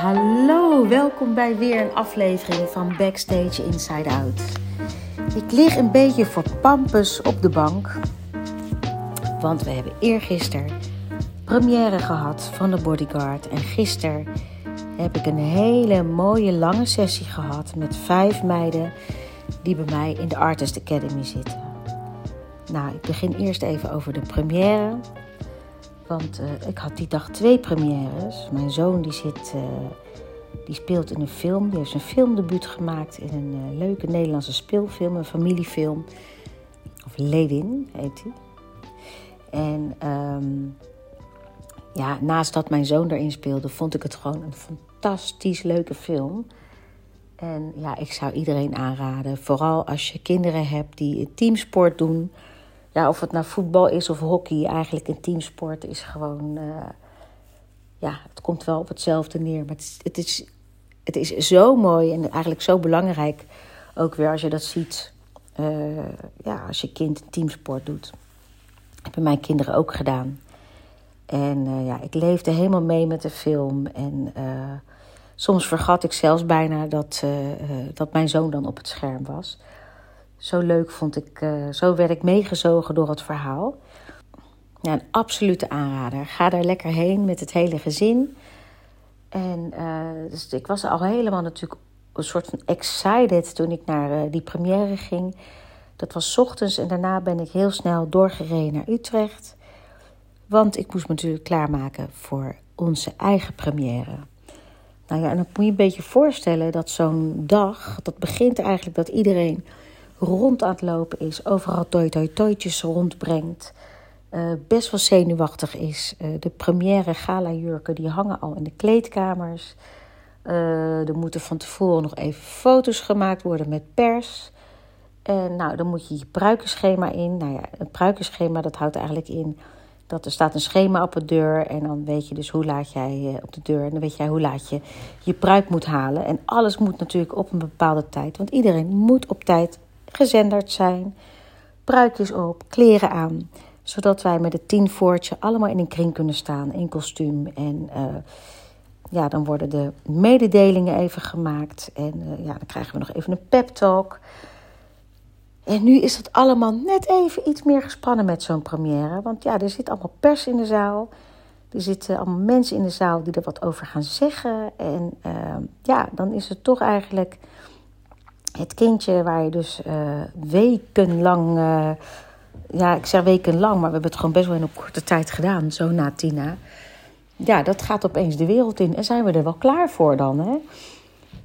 Hallo, welkom bij weer een aflevering van Backstage Inside Out. Ik lig een beetje voor pampus op de bank, want we hebben eergisteren première gehad van de Bodyguard. En gisteren heb ik een hele mooie lange sessie gehad met vijf meiden die bij mij in de Artist Academy zitten. Nou, ik begin eerst even over de première. Want uh, ik had die dag twee premières. Mijn zoon die zit, uh, die speelt in een film. Die heeft zijn filmdebuut gemaakt in een uh, leuke Nederlandse speelfilm, een familiefilm. Of Lewin heet hij. En um, ja, naast dat mijn zoon erin speelde, vond ik het gewoon een fantastisch leuke film. En ja, ik zou iedereen aanraden, vooral als je kinderen hebt die teamsport doen ja, of het nou voetbal is of hockey, eigenlijk een teamsport is gewoon. Uh, ja, het komt wel op hetzelfde neer. Maar het is, het, is, het is zo mooi en eigenlijk zo belangrijk. Ook weer als je dat ziet. Uh, ja, als je kind een teamsport doet. Dat hebben mijn kinderen ook gedaan. En uh, ja, ik leefde helemaal mee met de film. En soms vergat ik zelfs bijna dat, dat mijn zoon dan op het scherm was. Zo leuk vond ik, uh, zo werd ik meegezogen door het verhaal. Ja, een absolute aanrader. Ga daar lekker heen met het hele gezin. En uh, dus ik was al helemaal natuurlijk een soort van excited toen ik naar uh, die première ging. Dat was ochtends en daarna ben ik heel snel doorgereden naar Utrecht. Want ik moest me natuurlijk klaarmaken voor onze eigen première. Nou ja, en dan moet je een beetje voorstellen dat zo'n dag, dat begint eigenlijk dat iedereen rond aan het lopen is, overal toi toi toitjes rondbrengt, uh, best wel zenuwachtig is. Uh, de première gala-jurken die hangen al in de kleedkamers. Uh, er moeten van tevoren nog even foto's gemaakt worden met pers. En nou, dan moet je je pruikenschema in. Nou ja, een pruikenschema dat houdt eigenlijk in dat er staat een schema op de deur. En dan weet je dus hoe laat jij op de deur. En dan weet jij hoe laat je je pruik moet halen. En alles moet natuurlijk op een bepaalde tijd. Want iedereen moet op tijd gezenderd zijn. Pruikjes op, kleren aan. Zodat wij met het tienvoortje allemaal in een kring kunnen staan, in kostuum. En uh, ja, dan worden de mededelingen even gemaakt. En uh, ja, dan krijgen we nog even een pep talk. En nu is het allemaal net even iets meer gespannen met zo'n première. Want ja, er zit allemaal pers in de zaal. Er zitten allemaal mensen in de zaal die er wat over gaan zeggen. En uh, ja, dan is het toch eigenlijk het kindje waar je dus uh, wekenlang, uh, ja, ik zeg wekenlang, maar we hebben het gewoon best wel in een korte tijd gedaan, zo na Tina. Ja, dat gaat opeens de wereld in en zijn we er wel klaar voor dan, hè?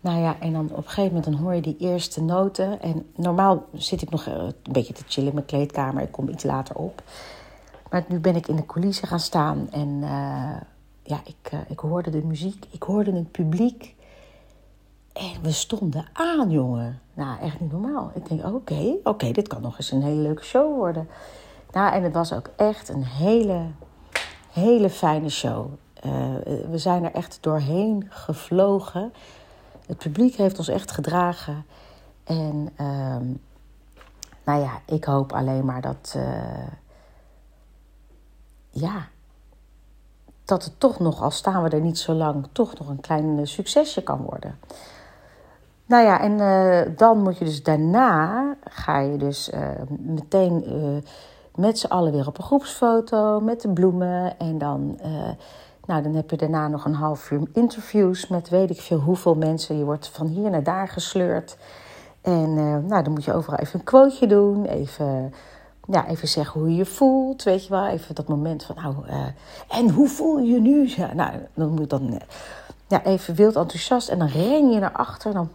Nou ja, en dan op een gegeven moment dan hoor je die eerste noten. En normaal zit ik nog eh, een beetje te chillen in mijn kleedkamer. Ik kom iets later op. Maar nu ben ik in de coulissen gaan staan. En ja, ik, ik hoorde de muziek. Ik hoorde het publiek. En we stonden aan, jongen. Nou, echt niet normaal. Ik denk, oké, oké, dit kan nog eens een hele leuke show worden. Nou, en het was ook echt een hele, hele fijne show. Uh, we zijn er echt doorheen gevlogen. Het publiek heeft ons echt gedragen. En uh, nou ja, ik hoop alleen maar dat. Uh, ja. Dat het toch nog, al staan we er niet zo lang, toch nog een klein succesje kan worden. Nou ja, en uh, dan moet je dus daarna, ga je dus uh, meteen uh, met z'n allen weer op een groepsfoto met de bloemen. En dan, nou, dan heb je daarna nog een half uur interviews met weet ik veel hoeveel mensen. Je wordt van hier naar daar gesleurd. En nou, dan moet je overal even een quoteje doen, even, ja, even zeggen hoe je je voelt, weet je wel. Even dat moment van, nou, en hoe voel je je nu? Ja, nou, dan moet dan ja, even wild enthousiast en dan ren je naar achter. Dan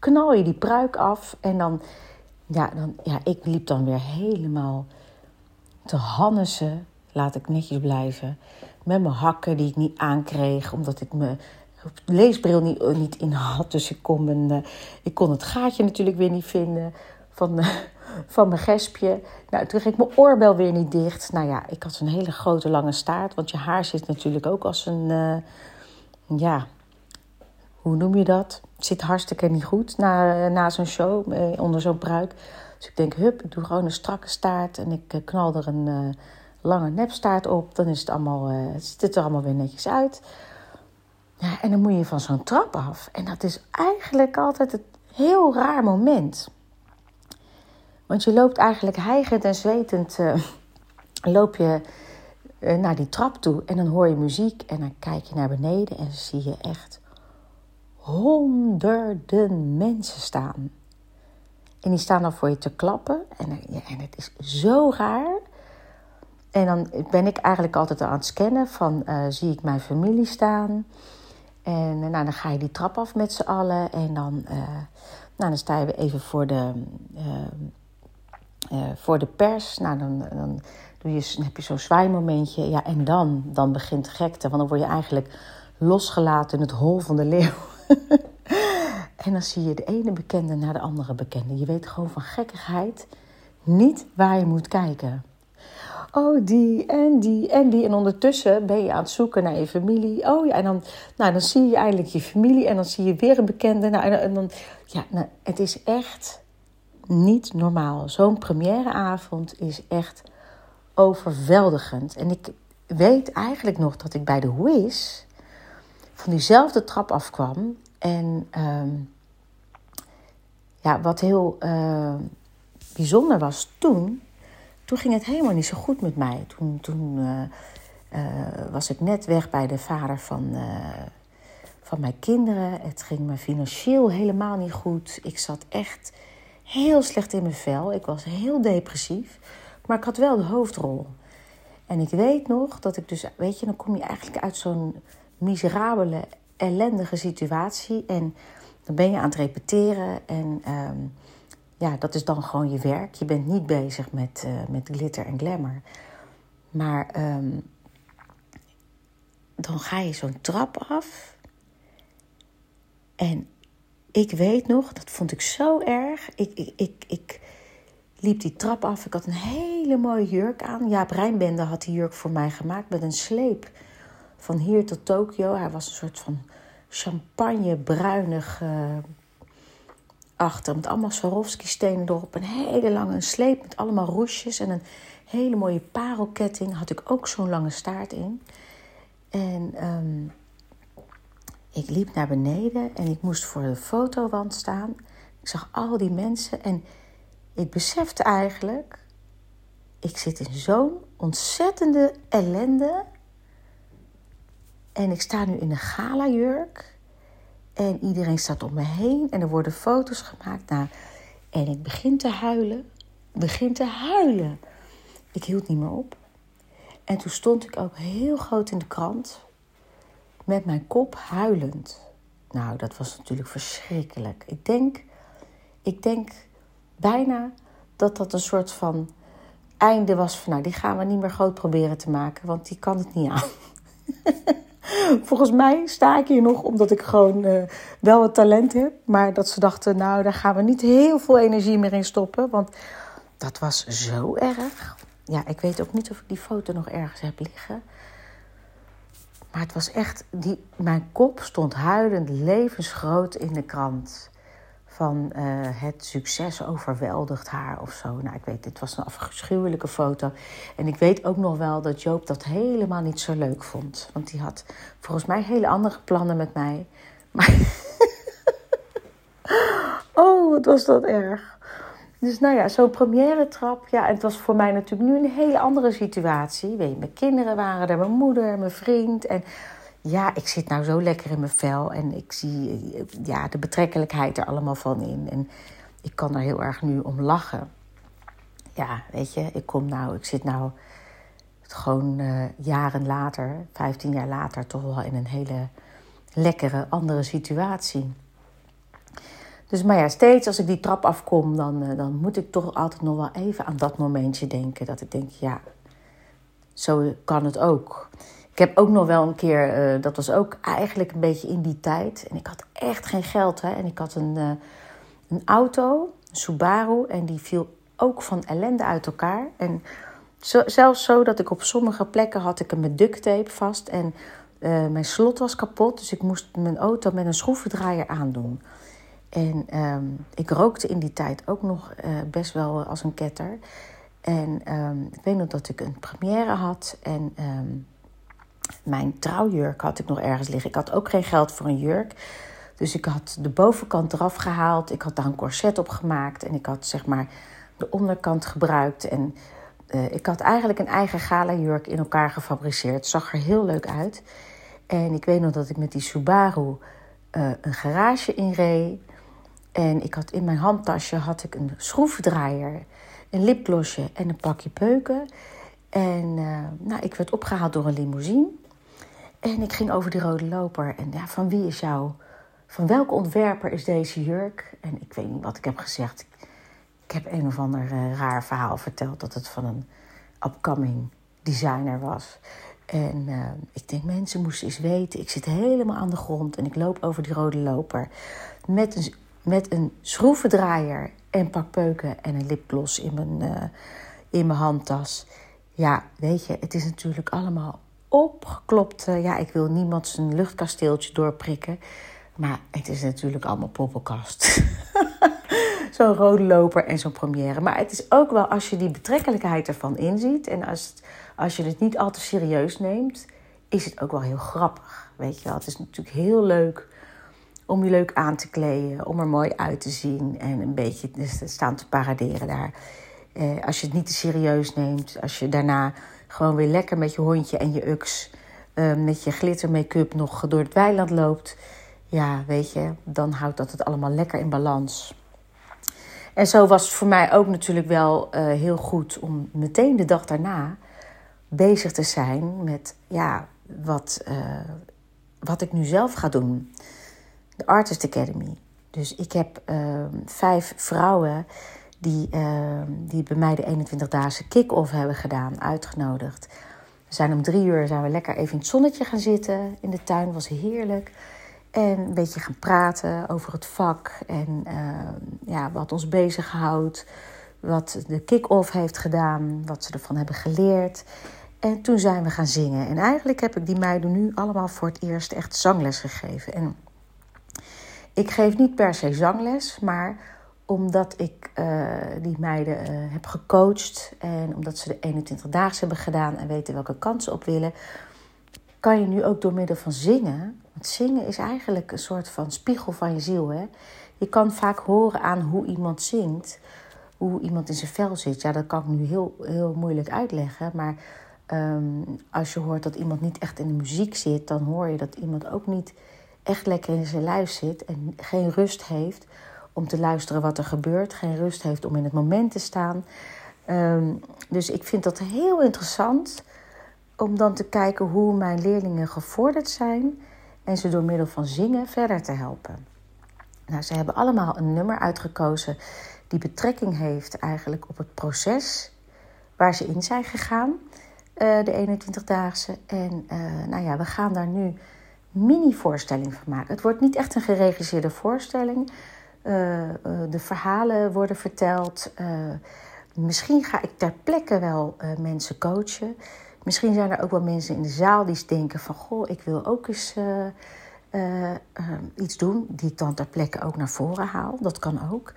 knal je die pruik af en dan, ja, dan, ja, ik liep dan weer helemaal te hannesen, laat ik netjes blijven, met mijn hakken die ik niet aankreeg, omdat ik mijn leesbril niet, eh, niet in had. Dus ik kon, mijn, uh, ik kon het gaatje natuurlijk weer niet vinden van, uh, van mijn gespje. Nou, toen ik mijn oorbel weer niet dicht. Nou ja, ik had een hele grote lange staart, want je haar zit natuurlijk ook als een, ja, hoe noem je dat? Zit hartstikke niet goed na, na zo'n show, eh, onder zo'n pruik. Dus ik denk, hup, ik doe gewoon een strakke staart en ik eh, knal er een uh, lange nepstaart op. Dan is het allemaal, uh, ziet het er allemaal weer netjes uit. Ja, en dan moet je van zo'n trap af. En dat is eigenlijk altijd een heel raar moment. Want je loopt eigenlijk hijgend en zwetend... Loop je naar die trap toe en dan hoor je muziek... en dan kijk je naar beneden en zie je echt honderden mensen staan. En die staan dan voor je te klappen. En, en het is zo raar. En dan ben ik eigenlijk altijd aan het scannen van... Uh, zie ik mijn familie staan... En nou, dan ga je die trap af met z'n allen. En dan, uh, nou, dan sta je even voor de, voor de pers. Nou, dan, dan, doe je, heb je zo'n zwaaimomentje. Ja, en dan, dan begint de gekte. Want dan word je eigenlijk losgelaten in het hol van de leeuw. en dan zie je de ene bekende naar de andere bekende. Je weet gewoon van gekkigheid niet waar je moet kijken oh die en die en die. En ondertussen ben je aan het zoeken naar je familie. Oh ja, en dan, nou, dan zie je eindelijk je familie en dan zie je weer een bekende. Nou, en, dan, ja, nou, het is echt niet normaal. Zo'n premièreavond is echt overweldigend. En ik weet eigenlijk nog dat ik bij de Wiz van diezelfde trap afkwam. En um, ja, wat heel uh, bijzonder was toen, toen ging het helemaal niet zo goed met mij. Toen, toen uh, uh, was ik net weg bij de vader van, uh, van mijn kinderen. Het ging me financieel helemaal niet goed. Ik zat echt heel slecht in mijn vel. Ik was heel depressief. Maar ik had wel de hoofdrol. En ik weet nog dat ik dus, weet je, dan kom je eigenlijk uit zo'n miserabele, ellendige situatie. En dan ben je aan het repeteren. En um, ja, dat is dan gewoon je werk. Je bent niet bezig met, uh, met glitter en glamour. Maar um, dan ga je zo'n trap af. En ik weet nog, dat vond ik zo erg. Ik, ik, ik, ik liep die trap af. Ik had een hele mooie jurk aan. Jaap Rijnbende had die jurk voor mij gemaakt met een sleep. Van hier tot Tokio. Hij was een soort van champagnebruinig uh, achter. Met allemaal Swarovski-stenen erop. Een hele lange sleep met allemaal roesjes. En een hele mooie parelketting. Had ik ook zo'n lange staart in. En um, ik liep naar beneden en ik moest voor de fotowand staan. Ik zag al die mensen en ik besefte eigenlijk... Ik zit in zo'n ontzettende ellende. En ik sta nu in een galajurk. En iedereen staat om me heen en er worden foto's gemaakt. Nou, en ik begin te huilen. Begin te huilen. Ik hield niet meer op. En toen stond ik ook heel groot in de krant. Met mijn kop huilend. Nou, dat was natuurlijk verschrikkelijk. Ik denk, ik denk bijna dat dat een soort van einde was van... nou, die gaan we niet meer groot proberen te maken, want die kan het niet aan. Volgens mij sta ik hier nog omdat ik gewoon uh, wel het talent heb. Maar dat ze dachten, nou, daar gaan we niet heel veel energie meer in stoppen. Want dat was zo erg. Ja, ik weet ook niet of ik die foto nog ergens heb liggen. Maar het was echt, die, mijn kop stond huilend levensgroot in de krant van uh, het succes overweldigt haar of zo. Nou, ik weet, dit was een afschuwelijke foto. En ik weet ook nog wel dat Joop dat helemaal niet zo leuk vond. Want die had volgens mij hele andere plannen met mij. Maar oh, wat was dat erg. Dus nou ja, zo'n première trap. Ja, het was voor mij natuurlijk nu een hele andere situatie. Weet je, mijn kinderen waren er, mijn moeder, mijn vriend. En ja, ik zit nou zo lekker in mijn vel en ik zie ja, de betrekkelijkheid er allemaal van in. En ik kan er heel erg nu om lachen. Ja, weet je, ik kom nou, ik zit nou gewoon uh, jaren later, 15 jaar later, toch wel in een hele lekkere andere situatie. Dus maar ja, steeds als ik die trap afkom, dan, uh, dan moet ik toch altijd nog wel even aan dat momentje denken. Dat ik denk, ja, zo kan het ook. Ik heb ook nog wel een keer, uh, dat was ook eigenlijk een beetje in die tijd. En ik had echt geen geld. Hè? En ik had een, uh, een auto, een Subaru. En die viel ook van ellende uit elkaar. En zelfs zo dat ik op sommige plekken had ik hem met duct tape vast. En uh, mijn slot was kapot. Dus ik moest mijn auto met een schroevendraaier aandoen. En um, ik rookte in die tijd ook nog best wel als een ketter. En um, ik weet nog dat ik een première had. En... Um, Mijn trouwjurk had ik nog ergens liggen. Ik had ook geen geld voor een jurk. Dus ik had de bovenkant eraf gehaald. Ik had daar een corset op gemaakt. En ik had zeg maar de onderkant gebruikt. En uh, ik had eigenlijk een eigen gala-jurk in elkaar gefabriceerd. Zag er heel leuk uit. En ik weet nog dat ik met die Subaru uh, een garage inreed. En ik had in mijn handtasje had ik een schroevendraaier, een lipglossje en een pakje peuken. En uh, nou, ik werd opgehaald door een limousine. En ik ging over die rode loper. En ja, van wie is jou? Van welke ontwerper is deze jurk? En ik weet niet wat ik heb gezegd. Ik heb een of ander uh, raar verhaal verteld dat het van een upcoming designer was. En uh, ik denk, mensen moesten eens weten. Ik zit helemaal aan de grond en ik loop over die rode loper. Met een, met een schroevendraaier en pak peuken en een lipgloss in mijn, uh, in mijn handtas. Ja, weet je, het is natuurlijk allemaal opgeklopt. ja, ik wil niemand zijn luchtkasteeltje doorprikken. Maar het is natuurlijk allemaal poppenkast. zo'n rode loper en zo'n première. Maar het is ook wel als je die betrekkelijkheid ervan inziet en als, als je het niet al te serieus neemt, is het ook wel heel grappig. Weet je wel, het is natuurlijk heel leuk om je leuk aan te kleden, om er mooi uit te zien en een beetje staan te paraderen daar. Eh, als je het niet te serieus neemt, als je daarna gewoon weer lekker met je hondje en je ux, uh, met je glitter make-up nog door het weiland loopt, ja, weet je, dan houdt dat het allemaal lekker in balans. En zo was het voor mij ook natuurlijk wel uh, heel goed om meteen de dag daarna bezig te zijn met ja, wat, uh, wat ik nu zelf ga doen. De Artist Academy. Dus ik heb uh, vijf vrouwen die, die bij mij de 21-daagse kick-off hebben gedaan, uitgenodigd. We zijn om drie uur zijn we lekker even in het zonnetje gaan zitten in de tuin. was heerlijk. En een beetje gaan praten over het vak en uh, ja, wat ons bezighoudt. Wat de kick-off heeft gedaan, wat ze ervan hebben geleerd. En toen zijn we gaan zingen. En eigenlijk heb ik die meiden nu allemaal voor het eerst echt zangles gegeven. En ik geef niet per se zangles, maar omdat ik uh, die meiden uh, heb gecoacht en omdat ze de 21 dagen hebben gedaan en weten welke kansen op willen, kan je nu ook door middel van zingen. Want zingen is eigenlijk een soort van spiegel van je ziel. Hè? Je kan vaak horen aan hoe iemand zingt, hoe iemand in zijn vel zit. Ja, dat kan ik nu heel, heel moeilijk uitleggen. Maar um, als je hoort dat iemand niet echt in de muziek zit, dan hoor je dat iemand ook niet echt lekker in zijn lijf zit en geen rust heeft om te luisteren wat er gebeurt, geen rust heeft om in het moment te staan. Um, dus ik vind dat heel interessant om dan te kijken hoe mijn leerlingen gevorderd zijn en ze door middel van zingen verder te helpen. Nou, ze hebben allemaal een nummer uitgekozen die betrekking heeft eigenlijk op het proces waar ze in zijn gegaan, uh, de 21-daagse. En uh, nou ja, we gaan daar nu mini-voorstelling van maken. Het wordt niet echt een geregisseerde voorstelling. Uh, de verhalen worden verteld. misschien ga ik ter plekke wel mensen coachen. Misschien zijn er ook wel mensen in de zaal die denken van... goh, ik wil ook eens uh, iets doen... die ik dan ter plekke ook naar voren haal. Dat kan ook.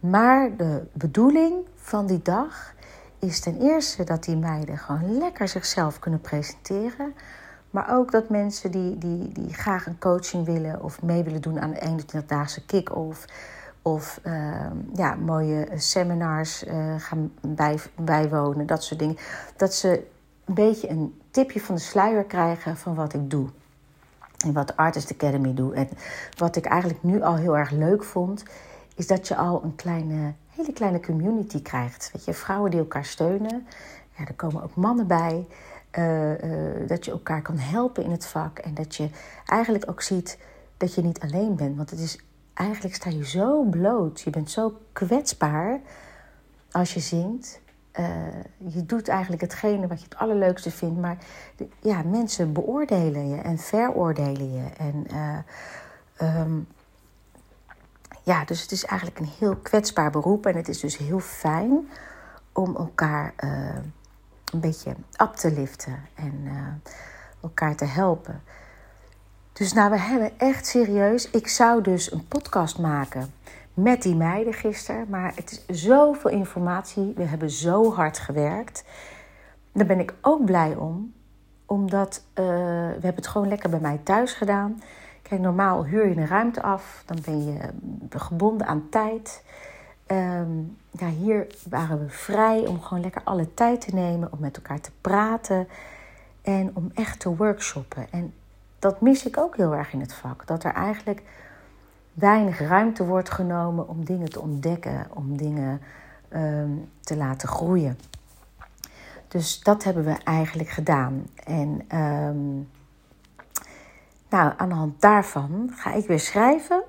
Maar de bedoeling van die dag is ten eerste dat die meiden gewoon lekker zichzelf kunnen presenteren... Maar ook dat mensen die, die, die graag een coaching willen of mee willen doen aan de 21-daagse kick-off. Of uh, ja, mooie seminars uh, gaan bij, bijwonen, dat soort dingen. Dat ze een beetje een tipje van de sluier krijgen van wat ik doe. En wat de Artist Academy doet. En wat ik eigenlijk nu al heel erg leuk vond, is dat je al een kleine, hele kleine community krijgt. Weet je, vrouwen die elkaar steunen. Ja, er komen ook mannen bij. Uh, uh, dat je elkaar kan helpen in het vak. En dat je eigenlijk ook ziet dat je niet alleen bent. Want het is, eigenlijk sta je zo bloot. Je bent zo kwetsbaar als je zingt. Uh, je doet eigenlijk hetgene wat je het allerleukste vindt, maar ja, mensen beoordelen je en veroordelen je. En um, ja, dus het is eigenlijk een heel kwetsbaar beroep en het is dus heel fijn om elkaar een beetje op te liften en elkaar te helpen. Dus nou, we hebben echt serieus. Ik zou dus een podcast maken met die meiden gisteren. Maar het is zoveel informatie. We hebben zo hard gewerkt. Daar ben ik ook blij om. Omdat uh, we hebben het gewoon lekker bij mij thuis gedaan. Kijk, normaal huur je een ruimte af. Dan ben je gebonden aan tijd. Um, ja, hier waren we vrij om gewoon lekker alle tijd te nemen. Om met elkaar te praten. En om echt te workshoppen. En dat mis ik ook heel erg in het vak. Dat er eigenlijk weinig ruimte wordt genomen om dingen te ontdekken. Om dingen um, te laten groeien. Dus dat hebben we eigenlijk gedaan. En um, nou, aan de hand daarvan ga ik weer schrijven.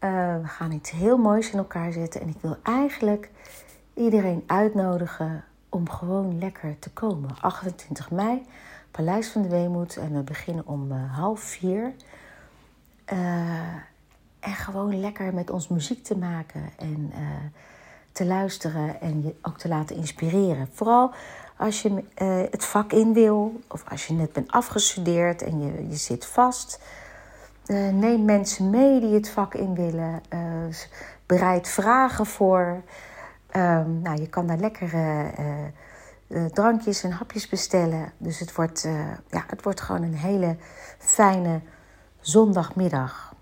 Uh, we gaan iets heel moois in elkaar zetten. En ik wil eigenlijk iedereen uitnodigen om gewoon lekker te komen. 28 mei, Paleis van de Weemoed. En we beginnen om uh, half vier. Uh, en gewoon lekker met ons muziek te maken. En te luisteren en je ook te laten inspireren. Vooral als je het vak in wil, of als je net bent afgestudeerd en je, je zit vast. Uh, neem mensen mee die het vak in willen. Uh, bereid vragen voor. Um, nou, je kan daar lekkere drankjes en hapjes bestellen. Dus het wordt, ja, het wordt gewoon een hele fijne zondagmiddag.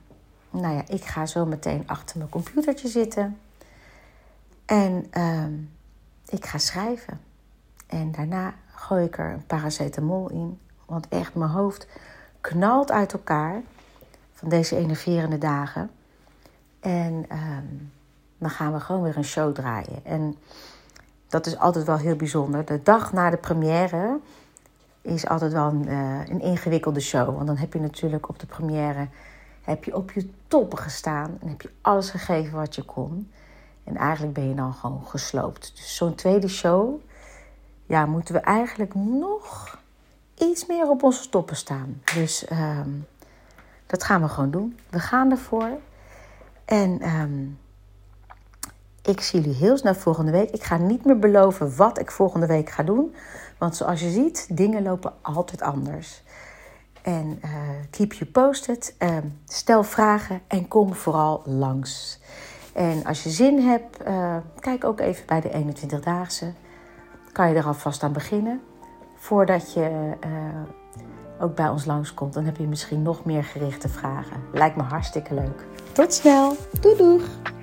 Nou ja, ik ga zo meteen achter mijn computertje zitten. En uh, ik ga schrijven. En daarna gooi ik er een paracetamol in. Want echt, mijn hoofd knalt uit elkaar van deze enerverende dagen. En uh, dan gaan we gewoon weer een show draaien. En dat is altijd wel heel bijzonder. De dag na de première is altijd wel een, uh, een ingewikkelde show. Want dan heb je natuurlijk op de première heb je op je toppen gestaan en heb je alles gegeven wat je kon. En eigenlijk ben je dan gewoon gesloopt. Dus zo'n tweede show, ja, moeten we eigenlijk nog iets meer op onze stoppen staan. Dus um, dat gaan we gewoon doen. We gaan ervoor. En um, ik zie jullie heel snel volgende week. Ik ga niet meer beloven wat ik volgende week ga doen. Want zoals je ziet, dingen lopen altijd anders. En uh, keep you posted. Uh, stel vragen en kom vooral langs. En als je zin hebt, uh, kijk ook even bij de 21-daagse. Kan je er alvast aan beginnen. Voordat je uh, ook bij ons langskomt, dan heb je misschien nog meer gerichte vragen. Lijkt me hartstikke leuk. Tot snel. Doei doeg!